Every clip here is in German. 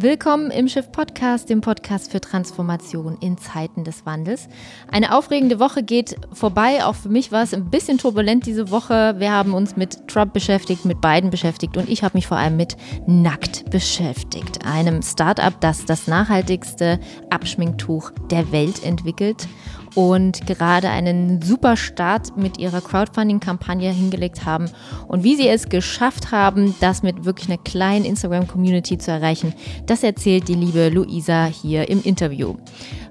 Willkommen im Schiff Podcast, dem Podcast für Transformation in Zeiten des Wandels. Eine aufregende Woche geht vorbei. Auch für mich war es ein bisschen turbulent diese Woche. Wir haben uns mit Trump beschäftigt, mit Biden beschäftigt und ich habe mich vor allem mit Nackt beschäftigt. Einem Startup, das das nachhaltigste Abschminktuch der Welt entwickelt und gerade einen super Start mit ihrer Crowdfunding-Kampagne hingelegt haben und wie sie es geschafft haben, das mit wirklich einer kleinen Instagram-Community zu erreichen, das erzählt die liebe Luisa hier im Interview.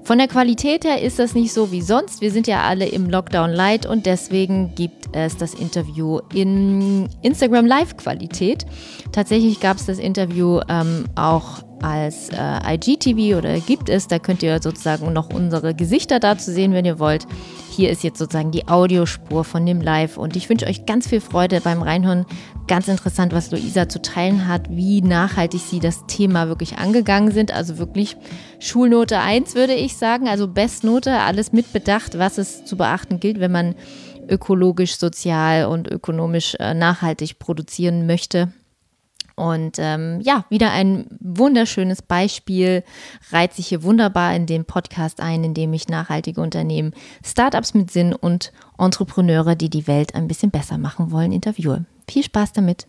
Von der Qualität her ist das nicht so wie sonst. Wir sind ja alle im Lockdown Light und deswegen gibt es das Interview in Instagram Live Qualität. Tatsächlich gab es das Interview ähm, auch als äh, IGTV oder gibt es. Da könnt ihr sozusagen noch unsere Gesichter dazu sehen, wenn ihr wollt. Hier ist jetzt sozusagen die Audiospur von dem Live und ich wünsche euch ganz viel Freude beim Reinhören. Ganz interessant, was Luisa zu teilen hat, wie nachhaltig sie das Thema wirklich angegangen sind. Also wirklich Schulnote 1 würde ich sagen, also Bestnote, alles mitbedacht, was es zu beachten gilt, wenn man ökologisch, sozial und ökonomisch äh, nachhaltig produzieren möchte. Und ähm, ja, wieder ein wunderschönes Beispiel reiht sich hier wunderbar in den Podcast ein, in dem ich nachhaltige Unternehmen, Startups mit Sinn und Entrepreneure, die die Welt ein bisschen besser machen wollen, interviewe. Viel Spaß damit.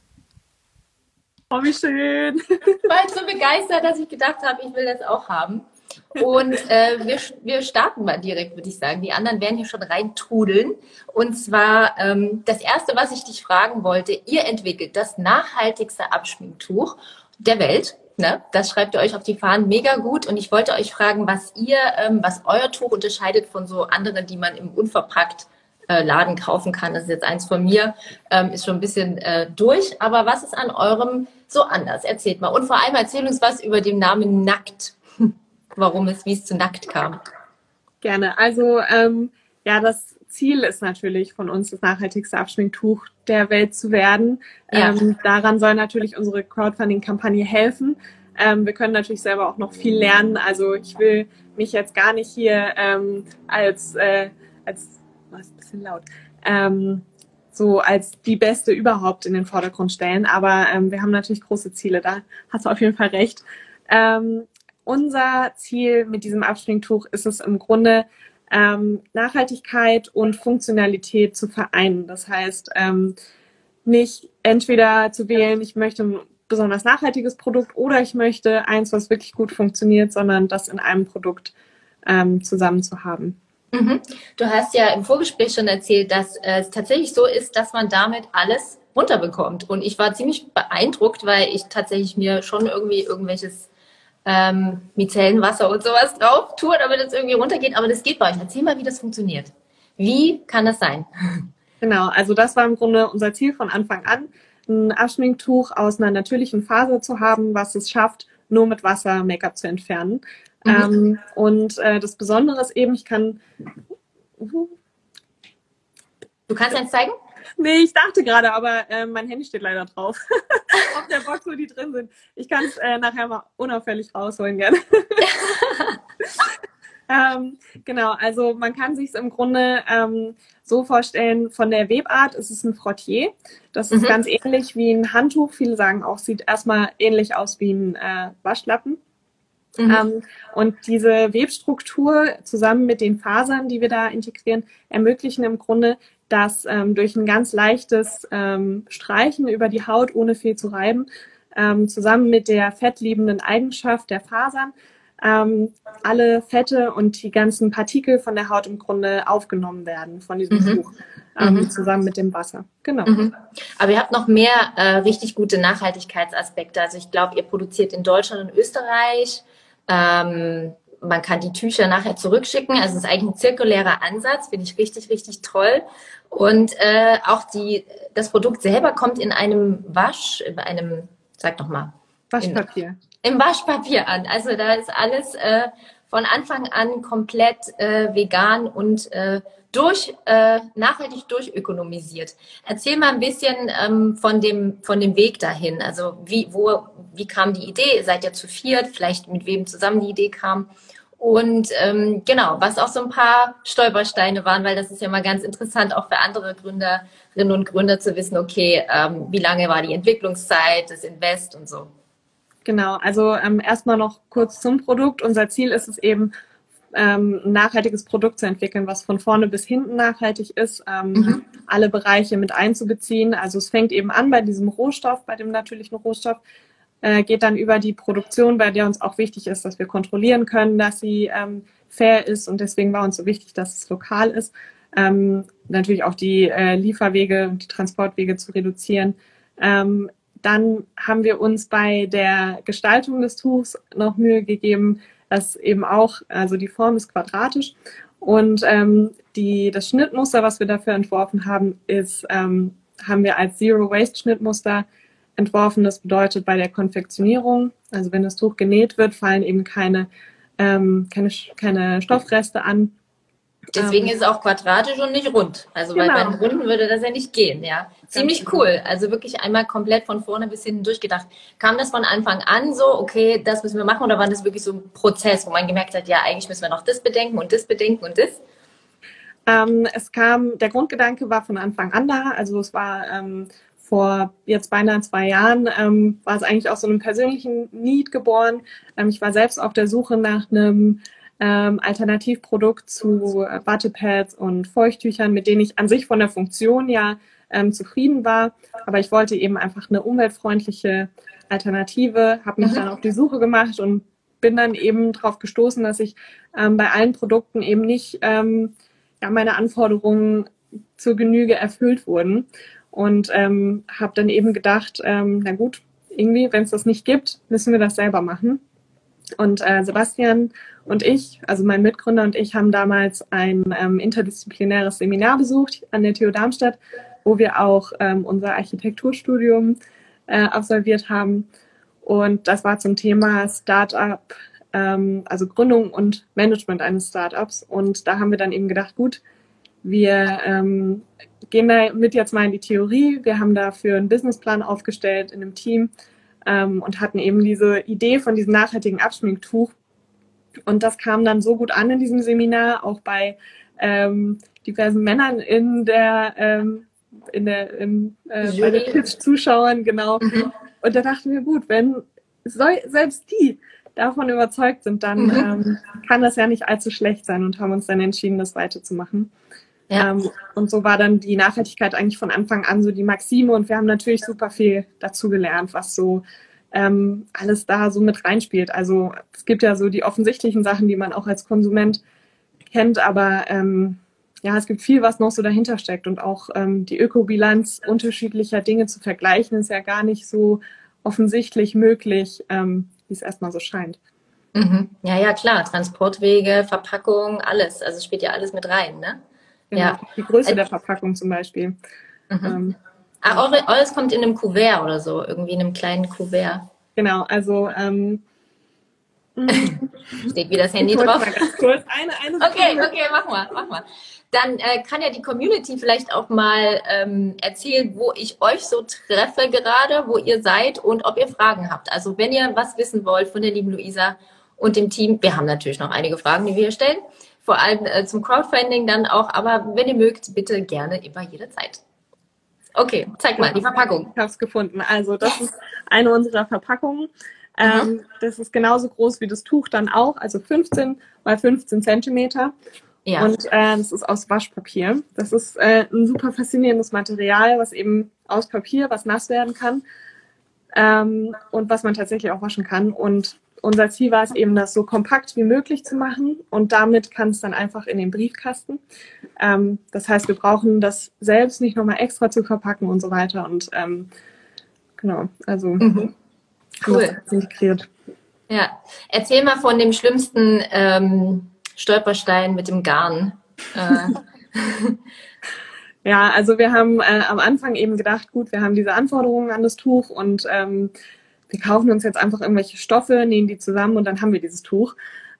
Oh, wie schön. Ich war jetzt so begeistert, dass ich gedacht habe, ich will das auch haben. Und äh, wir, wir starten mal direkt, würde ich sagen. Die anderen werden hier schon reintrudeln. Und zwar ähm, das Erste, was ich dich fragen wollte, ihr entwickelt das nachhaltigste Abschminktuch der Welt. Ne? Das schreibt ihr euch auf die Fahnen mega gut. Und ich wollte euch fragen, was ihr, ähm, was euer Tuch unterscheidet von so anderen, die man im unverpackt äh, Laden kaufen kann. Das ist jetzt eins von mir, ähm, ist schon ein bisschen äh, durch. Aber was ist an eurem so anders? Erzählt mal. Und vor allem erzählt uns was über den Namen Nackt warum es, wie es zu nackt kam. Gerne. Also ähm, ja, das Ziel ist natürlich von uns das nachhaltigste Abschminktuch der Welt zu werden. Ja. Ähm, daran soll natürlich unsere Crowdfunding-Kampagne helfen. Ähm, wir können natürlich selber auch noch viel lernen. Also ich will mich jetzt gar nicht hier ähm, als, äh, als, was ein bisschen laut, ähm, so als die Beste überhaupt in den Vordergrund stellen. Aber ähm, wir haben natürlich große Ziele. Da hast du auf jeden Fall recht. Ähm, unser Ziel mit diesem Abspringtuch ist es im Grunde, ähm, Nachhaltigkeit und Funktionalität zu vereinen. Das heißt, ähm, nicht entweder zu wählen, ich möchte ein besonders nachhaltiges Produkt oder ich möchte eins, was wirklich gut funktioniert, sondern das in einem Produkt ähm, zusammen zu haben. Mhm. Du hast ja im Vorgespräch schon erzählt, dass äh, es tatsächlich so ist, dass man damit alles runterbekommt. Und ich war ziemlich beeindruckt, weil ich tatsächlich mir schon irgendwie irgendwelches ähm, Micellenwasser und sowas drauf tue, damit es irgendwie runtergeht. Aber das geht bei euch. Erzähl mal, wie das funktioniert. Wie kann das sein? Genau, also das war im Grunde unser Ziel von Anfang an, ein Abschminktuch aus einer natürlichen Faser zu haben, was es schafft, nur mit Wasser Make-up zu entfernen. Mhm. Ähm, und äh, das Besondere ist eben, ich kann. Uh, du kannst eins zeigen? Nee, ich dachte gerade, aber äh, mein Handy steht leider drauf. Auf der Box, wo die drin sind. Ich kann es äh, nachher mal unauffällig rausholen gerne. ähm, genau, also man kann sich es im Grunde ähm, so vorstellen, von der Webart ist es ein Frottier. Das ist mhm. ganz ähnlich wie ein Handtuch. Viele sagen auch, sieht erstmal ähnlich aus wie ein äh, Waschlappen. Mhm. Ähm, und diese Webstruktur zusammen mit den Fasern, die wir da integrieren, ermöglichen im Grunde dass ähm, durch ein ganz leichtes ähm, Streichen über die Haut, ohne viel zu reiben, ähm, zusammen mit der fettliebenden Eigenschaft der Fasern, ähm, alle Fette und die ganzen Partikel von der Haut im Grunde aufgenommen werden von diesem mhm. Tuch. Ähm, mhm. zusammen mit dem Wasser. Genau. Mhm. Aber ihr habt noch mehr äh, richtig gute Nachhaltigkeitsaspekte. Also ich glaube, ihr produziert in Deutschland und Österreich. Ähm, man kann die Tücher nachher zurückschicken. Also es ist eigentlich ein zirkulärer Ansatz, finde ich richtig, richtig toll. Und äh, auch die, das Produkt selber kommt in einem Wasch, in einem, sag noch mal. Waschpapier. In, Im Waschpapier an. Also da ist alles äh, von Anfang an komplett äh, vegan und äh, durch äh, nachhaltig durchökonomisiert. Erzähl mal ein bisschen ähm, von dem von dem Weg dahin. Also wie wo wie kam die Idee? Seid ihr zu viert? Vielleicht mit wem zusammen die Idee kam? Und ähm, genau, was auch so ein paar Stolpersteine waren, weil das ist ja mal ganz interessant, auch für andere Gründerinnen und Gründer zu wissen, okay, ähm, wie lange war die Entwicklungszeit, das Invest und so. Genau, also ähm, erstmal noch kurz zum Produkt. Unser Ziel ist es eben, ähm, ein nachhaltiges Produkt zu entwickeln, was von vorne bis hinten nachhaltig ist, ähm, mhm. alle Bereiche mit einzubeziehen. Also es fängt eben an bei diesem Rohstoff, bei dem natürlichen Rohstoff, äh, geht dann über die Produktion, bei der uns auch wichtig ist, dass wir kontrollieren können, dass sie ähm, fair ist und deswegen war uns so wichtig, dass es lokal ist. Ähm, natürlich auch die äh, Lieferwege und die Transportwege zu reduzieren. Ähm, dann haben wir uns bei der Gestaltung des Tuchs noch Mühe gegeben, dass eben auch, also die Form ist quadratisch und ähm, die, das Schnittmuster, was wir dafür entworfen haben, ist, ähm, haben wir als Zero Waste Schnittmuster entworfen. Das bedeutet bei der Konfektionierung, also wenn das Tuch genäht wird, fallen eben keine, ähm, keine, keine Stoffreste an. Deswegen ähm, ist es auch quadratisch und nicht rund. Also genau. weil bei einem Runden würde das ja nicht gehen, ja. Ziemlich genau. cool. Also wirklich einmal komplett von vorne bis hinten durchgedacht. Kam das von Anfang an so, okay, das müssen wir machen, oder war das wirklich so ein Prozess, wo man gemerkt hat, ja, eigentlich müssen wir noch das bedenken und das bedenken und das? Ähm, es kam, der Grundgedanke war von Anfang an da. Also es war ähm, vor jetzt beinahe zwei Jahren, ähm, war es eigentlich aus so einem persönlichen Need geboren. Ähm, ich war selbst auf der Suche nach einem ähm, Alternativprodukt zu äh, Wattepads und Feuchttüchern, mit denen ich an sich von der Funktion ja ähm, zufrieden war. Aber ich wollte eben einfach eine umweltfreundliche Alternative, habe mich mhm. dann auf die Suche gemacht und bin dann eben darauf gestoßen, dass ich ähm, bei allen Produkten eben nicht ähm, ja, meine Anforderungen zur Genüge erfüllt wurden. Und ähm, habe dann eben gedacht, ähm, na gut, irgendwie, wenn es das nicht gibt, müssen wir das selber machen. Und äh, Sebastian und ich, also mein Mitgründer und ich, haben damals ein ähm, interdisziplinäres Seminar besucht an der TU Darmstadt, wo wir auch ähm, unser Architekturstudium äh, absolviert haben. Und das war zum Thema Startup, ähm, also Gründung und Management eines Startups. Und da haben wir dann eben gedacht, gut, wir ähm, gehen damit jetzt mal in die Theorie. Wir haben dafür einen Businessplan aufgestellt in einem Team ähm, und hatten eben diese Idee von diesem nachhaltigen Abschminktuch. Und das kam dann so gut an in diesem Seminar, auch bei ähm, diversen Männern in der, ähm, in der, im, äh, bei den Pitch-Zuschauern, genau. Mhm. Und da dachten wir, gut, wenn soll, selbst die davon überzeugt sind, dann mhm. ähm, kann das ja nicht allzu schlecht sein und haben uns dann entschieden, das weiterzumachen. Ja. Ähm, und so war dann die Nachhaltigkeit eigentlich von Anfang an so die Maxime und wir haben natürlich super viel dazu gelernt, was so ähm, alles da so mit reinspielt. Also es gibt ja so die offensichtlichen Sachen, die man auch als Konsument kennt, aber ähm, ja, es gibt viel, was noch so dahinter steckt und auch ähm, die Ökobilanz unterschiedlicher Dinge zu vergleichen, ist ja gar nicht so offensichtlich möglich, ähm, wie es erstmal so scheint. Mhm. Ja, ja, klar. Transportwege, Verpackung, alles. Also spielt ja alles mit rein, ne? Genau. Ja. Die Größe der Verpackung zum Beispiel. Mhm. Ähm, ah, eure, eures kommt in einem Kuvert oder so, irgendwie in einem kleinen Kuvert. Genau, also ähm, steht wie das Handy drauf. Eine, eine okay, okay, mach mal, mach mal. Dann äh, kann ja die Community vielleicht auch mal ähm, erzählen, wo ich euch so treffe gerade, wo ihr seid und ob ihr Fragen habt. Also wenn ihr was wissen wollt von der lieben Luisa und dem Team, wir haben natürlich noch einige Fragen, die wir hier stellen vor allem äh, zum Crowdfunding dann auch. Aber wenn ihr mögt, bitte gerne immer jederzeit. Okay, zeig mal die Verpackung. Ich habe es gefunden. Also das ist eine unserer Verpackungen. Ähm, mhm. Das ist genauso groß wie das Tuch dann auch, also 15 mal 15 Zentimeter. Ja. Und äh, das ist aus Waschpapier. Das ist äh, ein super faszinierendes Material, was eben aus Papier, was nass werden kann ähm, und was man tatsächlich auch waschen kann. Und unser Ziel war es eben, das so kompakt wie möglich zu machen und damit kann es dann einfach in den Briefkasten. Ähm, das heißt, wir brauchen das selbst nicht nochmal extra zu verpacken und so weiter und ähm, genau, also mhm. cool. integriert. Ja, erzähl mal von dem schlimmsten ähm, Stolperstein mit dem Garn. Äh. ja, also wir haben äh, am Anfang eben gedacht, gut, wir haben diese Anforderungen an das Tuch und ähm, wir kaufen uns jetzt einfach irgendwelche Stoffe, nähen die zusammen und dann haben wir dieses Tuch.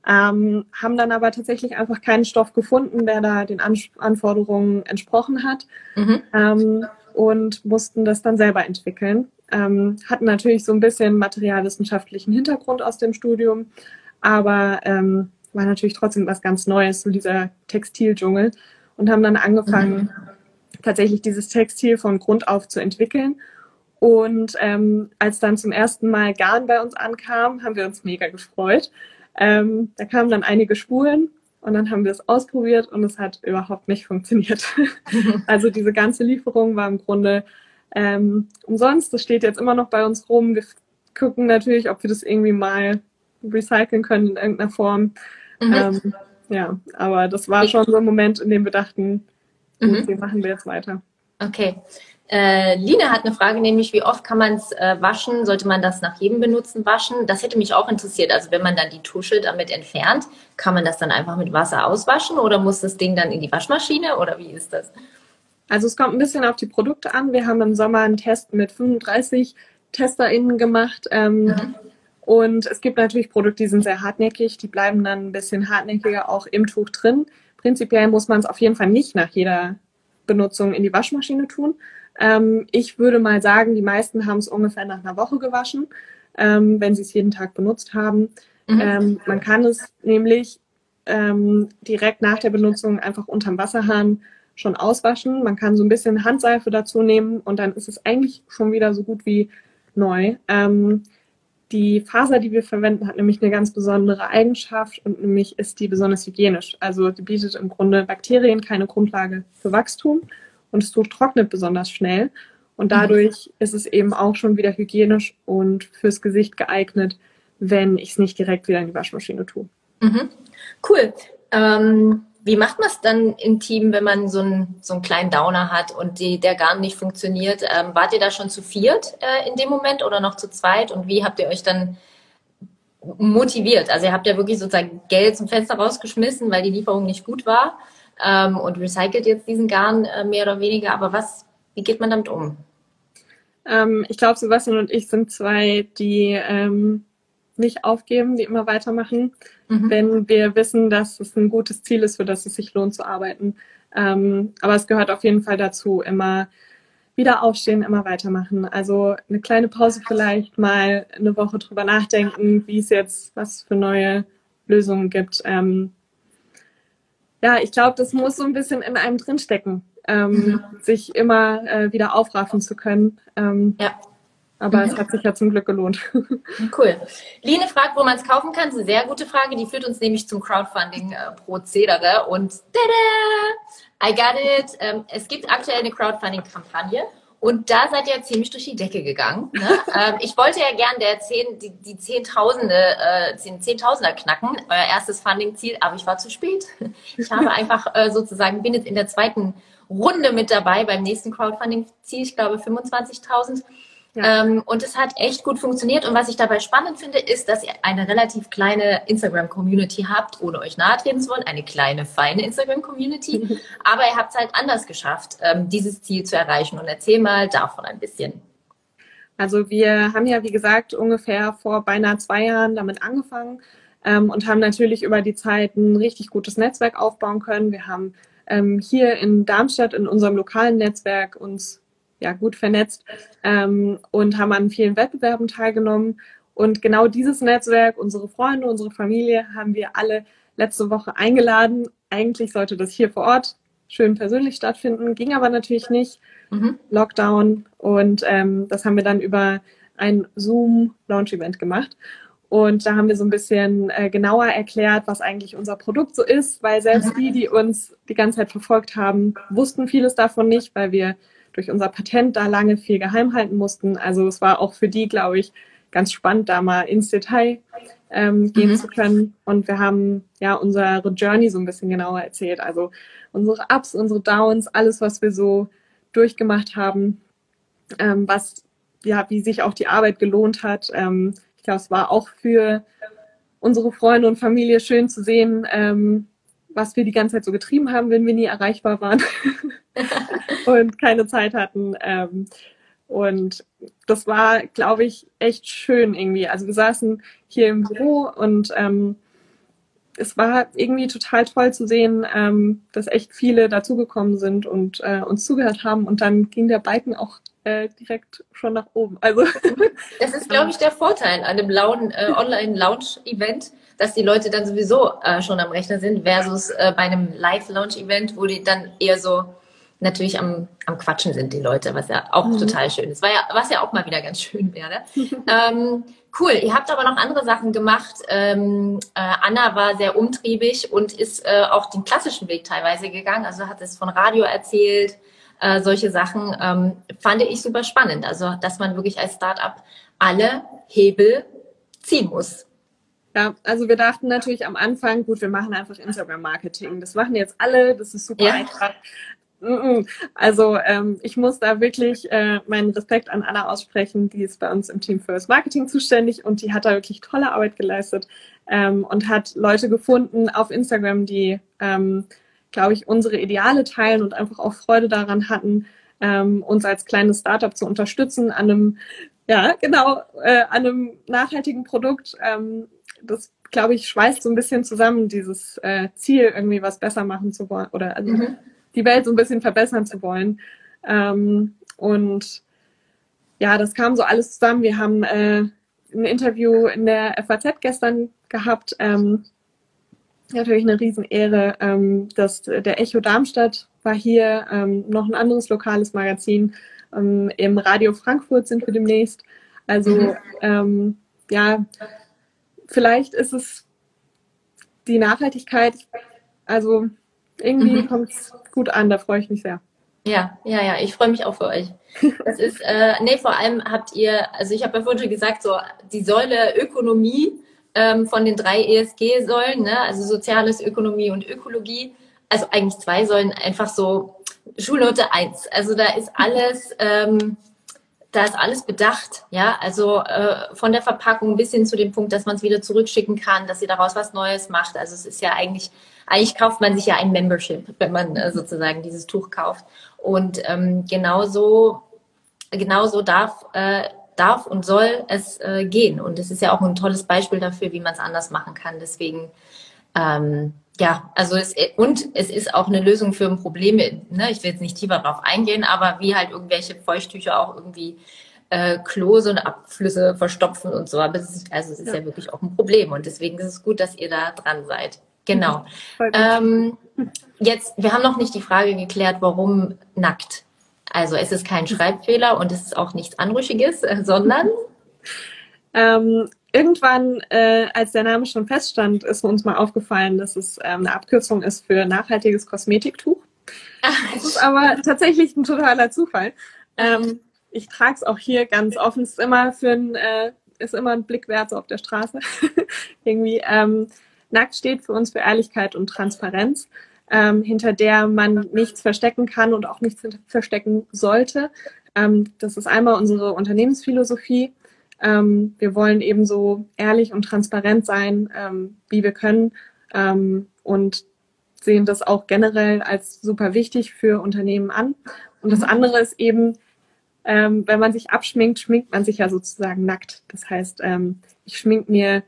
Ähm, haben dann aber tatsächlich einfach keinen Stoff gefunden, der da den An Anforderungen entsprochen hat mhm. ähm, und mussten das dann selber entwickeln. Ähm, hatten natürlich so ein bisschen materialwissenschaftlichen Hintergrund aus dem Studium, aber ähm, war natürlich trotzdem was ganz Neues, so dieser Textildschungel und haben dann angefangen, mhm. tatsächlich dieses Textil von Grund auf zu entwickeln Und ähm, als dann zum ersten Mal Garn bei uns ankam, haben wir uns mega gefreut. Ähm, da kamen dann einige Spuren und dann haben wir es ausprobiert und es hat überhaupt nicht funktioniert. also diese ganze Lieferung war im Grunde ähm, umsonst. Das steht jetzt immer noch bei uns rum. Wir gucken natürlich, ob wir das irgendwie mal recyceln können in irgendeiner Form. Mhm. Ähm, ja, aber das war schon so ein Moment, in dem wir dachten, gut, mhm. wie machen wir jetzt weiter? Okay. Äh, Lina hat eine Frage, nämlich wie oft kann man es äh, waschen? Sollte man das nach jedem Benutzen waschen? Das hätte mich auch interessiert. Also wenn man dann die Tusche damit entfernt, kann man das dann einfach mit Wasser auswaschen oder muss das Ding dann in die Waschmaschine oder wie ist das? Also es kommt ein bisschen auf die Produkte an. Wir haben im Sommer einen Test mit 35 TesterInnen gemacht. Ähm, mhm. Und es gibt natürlich Produkte, die sind sehr hartnäckig, die bleiben dann ein bisschen hartnäckiger auch im Tuch drin. Prinzipiell muss man es auf jeden Fall nicht nach jeder Benutzung in die Waschmaschine tun. Ähm, ich würde mal sagen, die meisten haben es ungefähr nach einer Woche gewaschen, ähm, wenn sie es jeden Tag benutzt haben. Mhm. Ähm, man kann es nämlich ähm, direkt nach der Benutzung einfach unterm Wasserhahn schon auswaschen. Man kann so ein bisschen Handseife dazu nehmen und dann ist es eigentlich schon wieder so gut wie neu. Ähm, die Faser, die wir verwenden, hat nämlich eine ganz besondere Eigenschaft und nämlich ist die besonders hygienisch. Also die bietet im Grunde Bakterien keine Grundlage für Wachstum und das Tuch trocknet besonders schnell. Und mhm. dadurch ist es eben auch schon wieder hygienisch und fürs Gesicht geeignet, wenn ich es nicht direkt wieder in die Waschmaschine tue. Mhm. Cool. Ähm, wie macht man es dann im Team, wenn man so einen, so einen kleinen Downer hat und die, der gar nicht funktioniert? Ähm, wart ihr da schon zu viert äh, in dem Moment oder noch zu zweit? Und wie habt ihr euch dann motiviert? Also ihr habt ja wirklich sozusagen Geld zum Fenster rausgeschmissen, weil die Lieferung nicht gut war ähm, und recycelt jetzt diesen Garn äh, mehr oder weniger. Aber was, wie geht man damit um? Ähm, ich glaube, Sebastian und ich sind zwei, die ähm, nicht aufgeben, die immer weitermachen, mhm. wenn wir wissen, dass es ein gutes Ziel ist, für das es sich lohnt zu arbeiten. Ähm, aber es gehört auf jeden Fall dazu, immer wieder aufstehen, immer weitermachen. Also eine kleine Pause vielleicht, mal eine Woche drüber nachdenken, wie es jetzt, was für neue Lösungen gibt. Ähm, ja, ich glaube, das muss so ein bisschen in einem drinstecken, ähm, mhm. sich immer äh, wieder aufraffen zu können. Ähm, ja. Aber mhm. es hat sich ja zum Glück gelohnt. Cool. Line fragt, wo man es kaufen kann. Das ist eine sehr gute Frage. Die führt uns nämlich zum Crowdfunding-Prozedere. Äh, Und tada! I got it. Ähm, es gibt aktuell eine Crowdfunding-Kampagne. Und da seid ihr ziemlich durch die Decke gegangen. Ne? ähm, ich wollte ja gern der zehn, die, die Zehntausende, äh, Zehntausender knacken, euer erstes Funding-Ziel, aber ich war zu spät. Ich habe einfach äh, sozusagen, bin jetzt in der zweiten Runde mit dabei beim nächsten Crowdfunding-Ziel, ich glaube 25.000. Ja. Ähm, und es hat echt gut funktioniert. Und was ich dabei spannend finde, ist, dass ihr eine relativ kleine Instagram-Community habt, ohne euch nahe treten zu wollen. Eine kleine, feine Instagram-Community. Aber ihr habt es halt anders geschafft, ähm, dieses Ziel zu erreichen. Und erzähl mal davon ein bisschen. Also wir haben ja, wie gesagt, ungefähr vor beinahe zwei Jahren damit angefangen ähm, und haben natürlich über die Zeit ein richtig gutes Netzwerk aufbauen können. Wir haben ähm, hier in Darmstadt in unserem lokalen Netzwerk uns ja, gut vernetzt ähm, und haben an vielen Wettbewerben teilgenommen. Und genau dieses Netzwerk, unsere Freunde, unsere Familie, haben wir alle letzte Woche eingeladen. Eigentlich sollte das hier vor Ort schön persönlich stattfinden, ging aber natürlich nicht. Mhm. Lockdown. Und ähm, das haben wir dann über ein Zoom-Launch-Event gemacht. Und da haben wir so ein bisschen äh, genauer erklärt, was eigentlich unser Produkt so ist, weil selbst die, die uns die ganze Zeit verfolgt haben, wussten vieles davon nicht, weil wir durch unser Patent da lange viel geheim halten mussten. Also es war auch für die, glaube ich, ganz spannend, da mal ins Detail ähm, gehen mhm. zu können. Und wir haben ja unsere Journey so ein bisschen genauer erzählt. Also unsere Ups, unsere Downs, alles, was wir so durchgemacht haben, ähm, was ja, wie sich auch die Arbeit gelohnt hat. Ähm, ich glaube, es war auch für unsere Freunde und Familie schön zu sehen, ähm, was wir die ganze Zeit so getrieben haben, wenn wir nie erreichbar waren und keine Zeit hatten. Ähm, und das war, glaube ich, echt schön irgendwie. Also wir saßen hier im Büro und ähm, es war irgendwie total toll zu sehen, ähm, dass echt viele dazugekommen sind und äh, uns zugehört haben. Und dann ging der Balken auch äh, direkt schon nach oben. Also das ist, glaube ich, der Vorteil an einem äh, Online-Lounge-Event, dass die Leute dann sowieso äh, schon am Rechner sind, versus äh, bei einem Live-Launch-Event, wo die dann eher so natürlich am, am Quatschen sind die Leute, was ja auch mhm. total schön ist. War ja, was ja auch mal wieder ganz schön wäre. ähm, cool, ihr habt aber noch andere Sachen gemacht. Ähm, äh, Anna war sehr umtriebig und ist äh, auch den klassischen Weg teilweise gegangen. Also hat es von Radio erzählt, äh, solche Sachen ähm, fand ich super spannend. Also, dass man wirklich als Startup alle Hebel ziehen muss. Ja, also wir dachten natürlich am Anfang, gut, wir machen einfach Instagram-Marketing. Das machen jetzt alle, das ist super ja. einfach. Also ähm, ich muss da wirklich äh, meinen Respekt an Anna aussprechen. Die ist bei uns im Team für das Marketing zuständig und die hat da wirklich tolle Arbeit geleistet ähm, und hat Leute gefunden auf Instagram, die, ähm, glaube ich, unsere Ideale teilen und einfach auch Freude daran hatten, ähm, uns als kleines Startup zu unterstützen an einem, ja, genau, äh, an einem nachhaltigen Produkt. Das, glaube ich, schweißt so ein bisschen zusammen, dieses äh, Ziel, irgendwie was besser machen zu wollen oder also, mhm die Welt so ein bisschen verbessern zu wollen. Ähm, und ja, das kam so alles zusammen. Wir haben äh, ein Interview in der FAZ gestern gehabt. Ähm, natürlich eine Riesenehre, ähm, dass der Echo Darmstadt war hier, ähm, noch ein anderes lokales Magazin. Ähm, Im Radio Frankfurt sind wir demnächst. Also mhm. ähm, ja, vielleicht ist es die Nachhaltigkeit. Also irgendwie mhm. kommt es gut an, da freue ich mich sehr. Ja, ja, ja, ich freue mich auch für euch. Das ist, äh, nee, vor allem habt ihr, also ich habe ja vorhin schon gesagt, so die Säule Ökonomie ähm, von den drei ESG-Säulen, ne? also Soziales, Ökonomie und Ökologie, also eigentlich zwei Säulen, einfach so Schulnote eins. Also da ist alles, ähm, da ist alles bedacht, ja, also äh, von der Verpackung bis hin zu dem Punkt, dass man es wieder zurückschicken kann, dass ihr daraus was Neues macht. Also es ist ja eigentlich eigentlich kauft man sich ja ein Membership, wenn man äh, sozusagen dieses Tuch kauft. Und ähm, genauso, genauso darf, äh, darf und soll es äh, gehen. Und es ist ja auch ein tolles Beispiel dafür, wie man es anders machen kann. Deswegen, ähm, ja, also es, und es ist auch eine Lösung für ein Problem. Ne? Ich will jetzt nicht tiefer darauf eingehen, aber wie halt irgendwelche Feuchttücher auch irgendwie äh, Klose und Abflüsse verstopfen und so. Aber es ist, also es ist ja. ja wirklich auch ein Problem. Und deswegen ist es gut, dass ihr da dran seid. Genau. Ähm, jetzt, wir haben noch nicht die Frage geklärt, warum nackt. Also es ist kein Schreibfehler und es ist auch nichts Anrüchiges, sondern ähm, irgendwann, äh, als der Name schon feststand, ist uns mal aufgefallen, dass es ähm, eine Abkürzung ist für nachhaltiges Kosmetiktuch. Das ist aber tatsächlich ein totaler Zufall. Ähm, ich trage es auch hier ganz offen. Es ist immer für ein, äh, ist immer ein Blick wert so auf der Straße. Irgendwie. Ähm, Nackt steht für uns für Ehrlichkeit und Transparenz, ähm, hinter der man nichts verstecken kann und auch nichts verstecken sollte. Ähm, das ist einmal unsere Unternehmensphilosophie. Ähm, wir wollen ebenso ehrlich und transparent sein, ähm, wie wir können ähm, und sehen das auch generell als super wichtig für Unternehmen an. Und das andere ist eben, ähm, wenn man sich abschminkt, schminkt man sich ja sozusagen nackt. Das heißt, ich schmink mir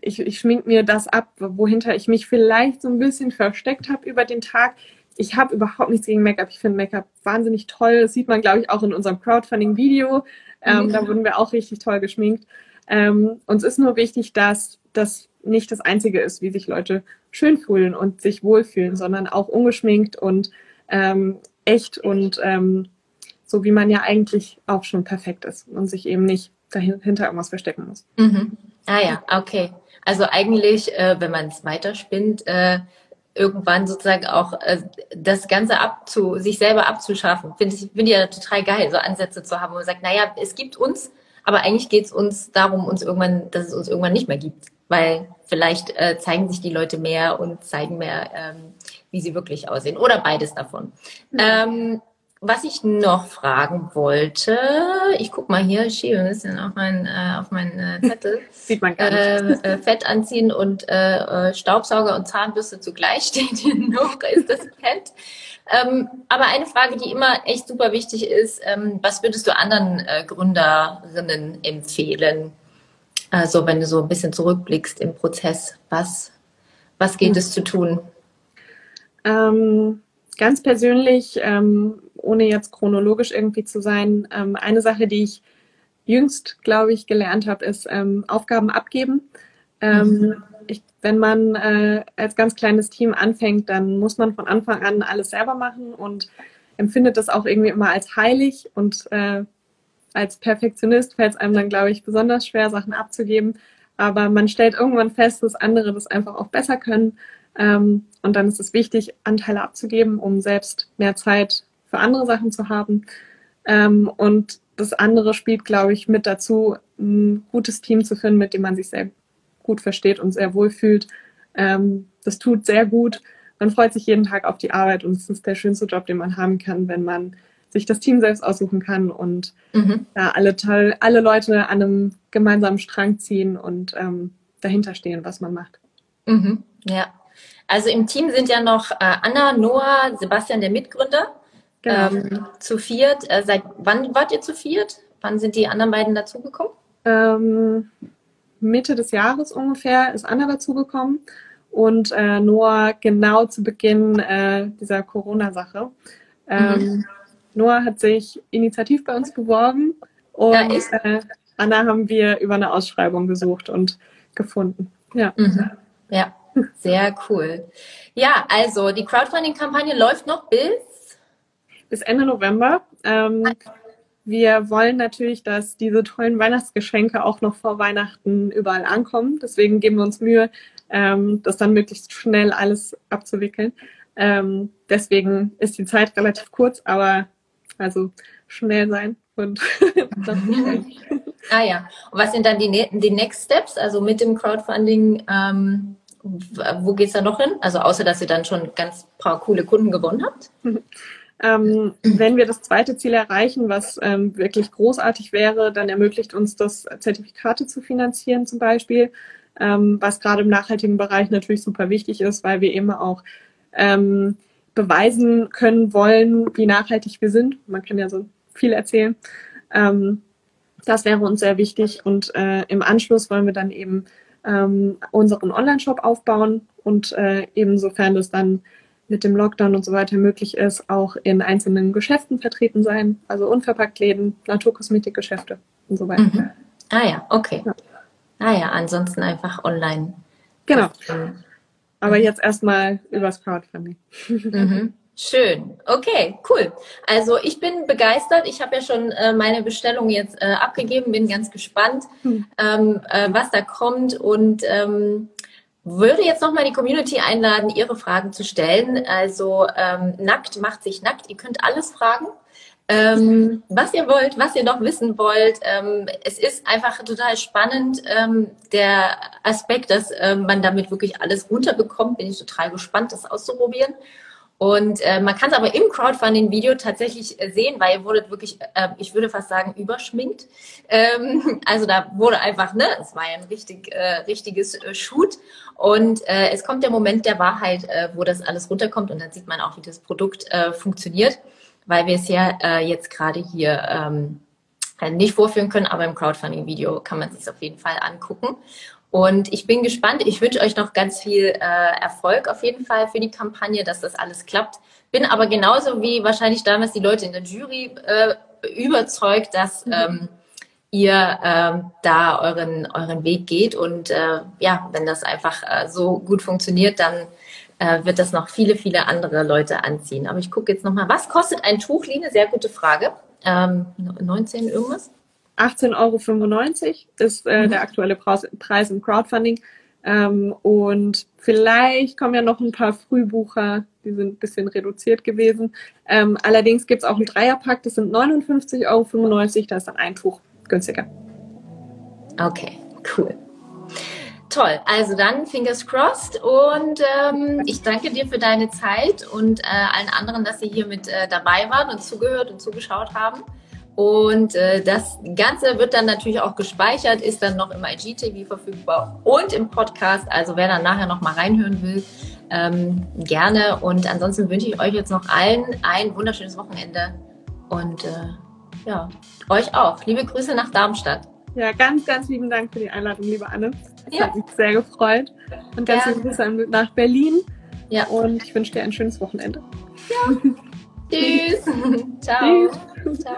ich, ich schmink mir das ab, wohinter ich mich vielleicht so ein bisschen versteckt habe über den Tag. Ich habe überhaupt nichts gegen Make-up. Ich finde Make-up wahnsinnig toll. Das sieht man, glaube ich, auch in unserem Crowdfunding-Video. Ähm, mhm. Da wurden wir auch richtig toll geschminkt. Ähm, uns ist nur wichtig, dass das nicht das Einzige ist, wie sich Leute schön fühlen und sich wohlfühlen, sondern auch ungeschminkt und ähm, echt und ähm, so, wie man ja eigentlich auch schon perfekt ist und sich eben nicht dahinter irgendwas verstecken muss. Mhm. Ah ja, okay. Also eigentlich, äh, wenn man es weiterspinnt, äh, irgendwann sozusagen auch äh, das Ganze abzu, sich selber abzuschaffen. Finde ich, finde ja total geil, so Ansätze zu haben, wo man sagt, naja, es gibt uns, aber eigentlich geht es uns darum, uns irgendwann, dass es uns irgendwann nicht mehr gibt. Weil vielleicht äh, zeigen sich die Leute mehr und zeigen mehr, ähm, wie sie wirklich aussehen. Oder beides davon. Mhm. Ähm, was ich noch fragen wollte, ich guck mal hier, ich schiebe ein bisschen auf meinen äh, auf meinen äh, Zettel. Sieht man gar nicht. Äh, äh, Fett anziehen und äh, äh, Staubsauger und Zahnbürste zugleich steht hier noch, ist das Fett. Ähm, aber eine Frage, die immer echt super wichtig ist, ähm, was würdest du anderen äh, Gründerinnen empfehlen? Also wenn du so ein bisschen zurückblickst im Prozess, was, was geht hm. es zu tun? Ähm, ganz persönlich ähm, ohne jetzt chronologisch irgendwie zu sein, ähm, eine Sache, die ich jüngst, glaube ich, gelernt habe, ist ähm, Aufgaben abgeben. Ähm, mhm. ich, wenn man äh, als ganz kleines Team anfängt, dann muss man von Anfang an alles selber machen und empfindet das auch irgendwie immer als heilig und äh, als Perfektionist fällt es einem dann, glaube ich, besonders schwer, Sachen abzugeben. Aber man stellt irgendwann fest, dass andere das einfach auch besser können. Ähm, und dann ist es wichtig, Anteile abzugeben, um selbst mehr Zeit für andere Sachen zu haben. Ähm, und das andere spielt, glaube ich, mit dazu, ein gutes Team zu finden, mit dem man sich sehr gut versteht und sehr wohl fühlt. Ähm, das tut sehr gut. Man freut sich jeden Tag auf die Arbeit und es ist der schönste Job, den man haben kann, wenn man sich das Team selbst aussuchen kann und mhm. da alle toll, alle Leute an einem gemeinsamen Strang ziehen und ähm, dahinter stehen, was man macht. Mhm. Ja. Also im Team sind ja noch äh, Anna, Noah, Sebastian, der Mitgründer. Genau. Ähm, zu viert. Äh, seit wann wart ihr zu viert? Wann sind die anderen beiden dazugekommen? Ähm, Mitte des Jahres ungefähr ist Anna dazugekommen und äh, Noah genau zu Beginn äh, dieser Corona-Sache. Ähm, mhm. Noah hat sich initiativ bei uns beworben und äh, Anna haben wir über eine Ausschreibung gesucht und gefunden. Ja. Mhm. Ja, sehr cool. Ja, also die Crowdfunding-Kampagne läuft noch bis bis Ende November. Ähm, wir wollen natürlich, dass diese tollen Weihnachtsgeschenke auch noch vor Weihnachten überall ankommen. Deswegen geben wir uns Mühe, ähm, das dann möglichst schnell alles abzuwickeln. Ähm, deswegen ist die Zeit relativ kurz, aber also schnell sein und Ah ja. Und was sind dann die, ne-, die Next Steps? Also mit dem Crowdfunding, ähm, wo geht es da noch hin? Also außer, dass ihr dann schon ganz paar coole Kunden gewonnen habt? Ähm, wenn wir das zweite Ziel erreichen, was ähm, wirklich großartig wäre, dann ermöglicht uns das, Zertifikate zu finanzieren zum Beispiel, ähm, was gerade im nachhaltigen Bereich natürlich super wichtig ist, weil wir eben auch ähm, beweisen können wollen, wie nachhaltig wir sind. Man kann ja so viel erzählen. Ähm, das wäre uns sehr wichtig. Und äh, im Anschluss wollen wir dann eben ähm, unseren Online-Shop aufbauen und äh, eben sofern das dann mit dem Lockdown und so weiter möglich ist, auch in einzelnen Geschäften vertreten sein, also Unverpacktläden, Naturkosmetikgeschäfte und so weiter. Mhm. Ah ja, okay. Ja. Ah ja, ansonsten einfach online. Genau. Aber mhm. jetzt erstmal übers Crowdfunding. Mhm. Schön. Okay, cool. Also ich bin begeistert. Ich habe ja schon äh, meine Bestellung jetzt äh, abgegeben, bin ganz gespannt, mhm. ähm, äh, was da kommt und ähm, würde jetzt nochmal die Community einladen, ihre Fragen zu stellen. Also ähm, nackt macht sich nackt. Ihr könnt alles fragen. Ähm, was ihr wollt, was ihr noch wissen wollt. Ähm, es ist einfach total spannend, ähm, der Aspekt, dass ähm, man damit wirklich alles runterbekommt. Bin ich total gespannt, das auszuprobieren. Und äh, man kann es aber im Crowdfunding-Video tatsächlich äh, sehen, weil ihr wurdet wirklich, äh, ich würde fast sagen, überschminkt. Ähm, also da wurde einfach, ne, es war ja ein richtig, äh, richtiges äh, Shoot. Und es kommt der Moment der Wahrheit, wo das alles runterkommt und dann sieht man auch, wie das Produkt funktioniert weil wir es ja jetzt gerade hier ähm, nicht vorführen können, aber im Crowdfunding-Video kann man sich auf jeden Fall angucken. Und ich bin gespannt. Ich wünsche euch noch ganz viel äh, Erfolg auf jeden Fall für die Kampagne, dass das alles klappt. Bin aber genauso wie wahrscheinlich damals die Leute in der Jury äh, überzeugt, dass mhm. ähm, ihr ähm, da euren, euren Weg geht. Und äh, ja, wenn das einfach äh, so gut funktioniert, dann äh, wird das noch viele, viele andere Leute anziehen. Aber ich gucke jetzt nochmal, was kostet ein Tuchline? Sehr gute Frage. Ähm, 19 irgendwas? 18,95 Euro ist äh, mhm. der aktuelle Preis im Crowdfunding. Ähm, und vielleicht kommen ja noch ein paar Frühbucher, die sind ein bisschen reduziert gewesen. Ähm, allerdings gibt es auch einen Dreierpack, das sind 59,95 Euro, da ist dann ein Tuch günstiger. Okay, cool. Toll, also dann fingers crossed und ähm, ich danke dir für deine Zeit und äh, allen anderen, dass sie hier mit äh, dabei waren und zugehört und zugeschaut haben. Und äh, das Ganze wird dann natürlich auch gespeichert, ist dann noch im IGTV verfügbar und im Podcast. Also wer dann nachher noch mal reinhören will, ähm, gerne. Und ansonsten wünsche ich euch jetzt noch allen ein wunderschönes Wochenende und äh, ja, euch auch. Liebe Grüße nach Darmstadt. Ja, ganz, ganz lieben Dank für die Einladung, liebe Anne. Das ja. hat mich sehr gefreut. Und ganz liebe Grüße nach Berlin. Ja. Und ich wünsche dir ein schönes Wochenende. Ja. Tschüss. Ciao. Tschüss. Ciao.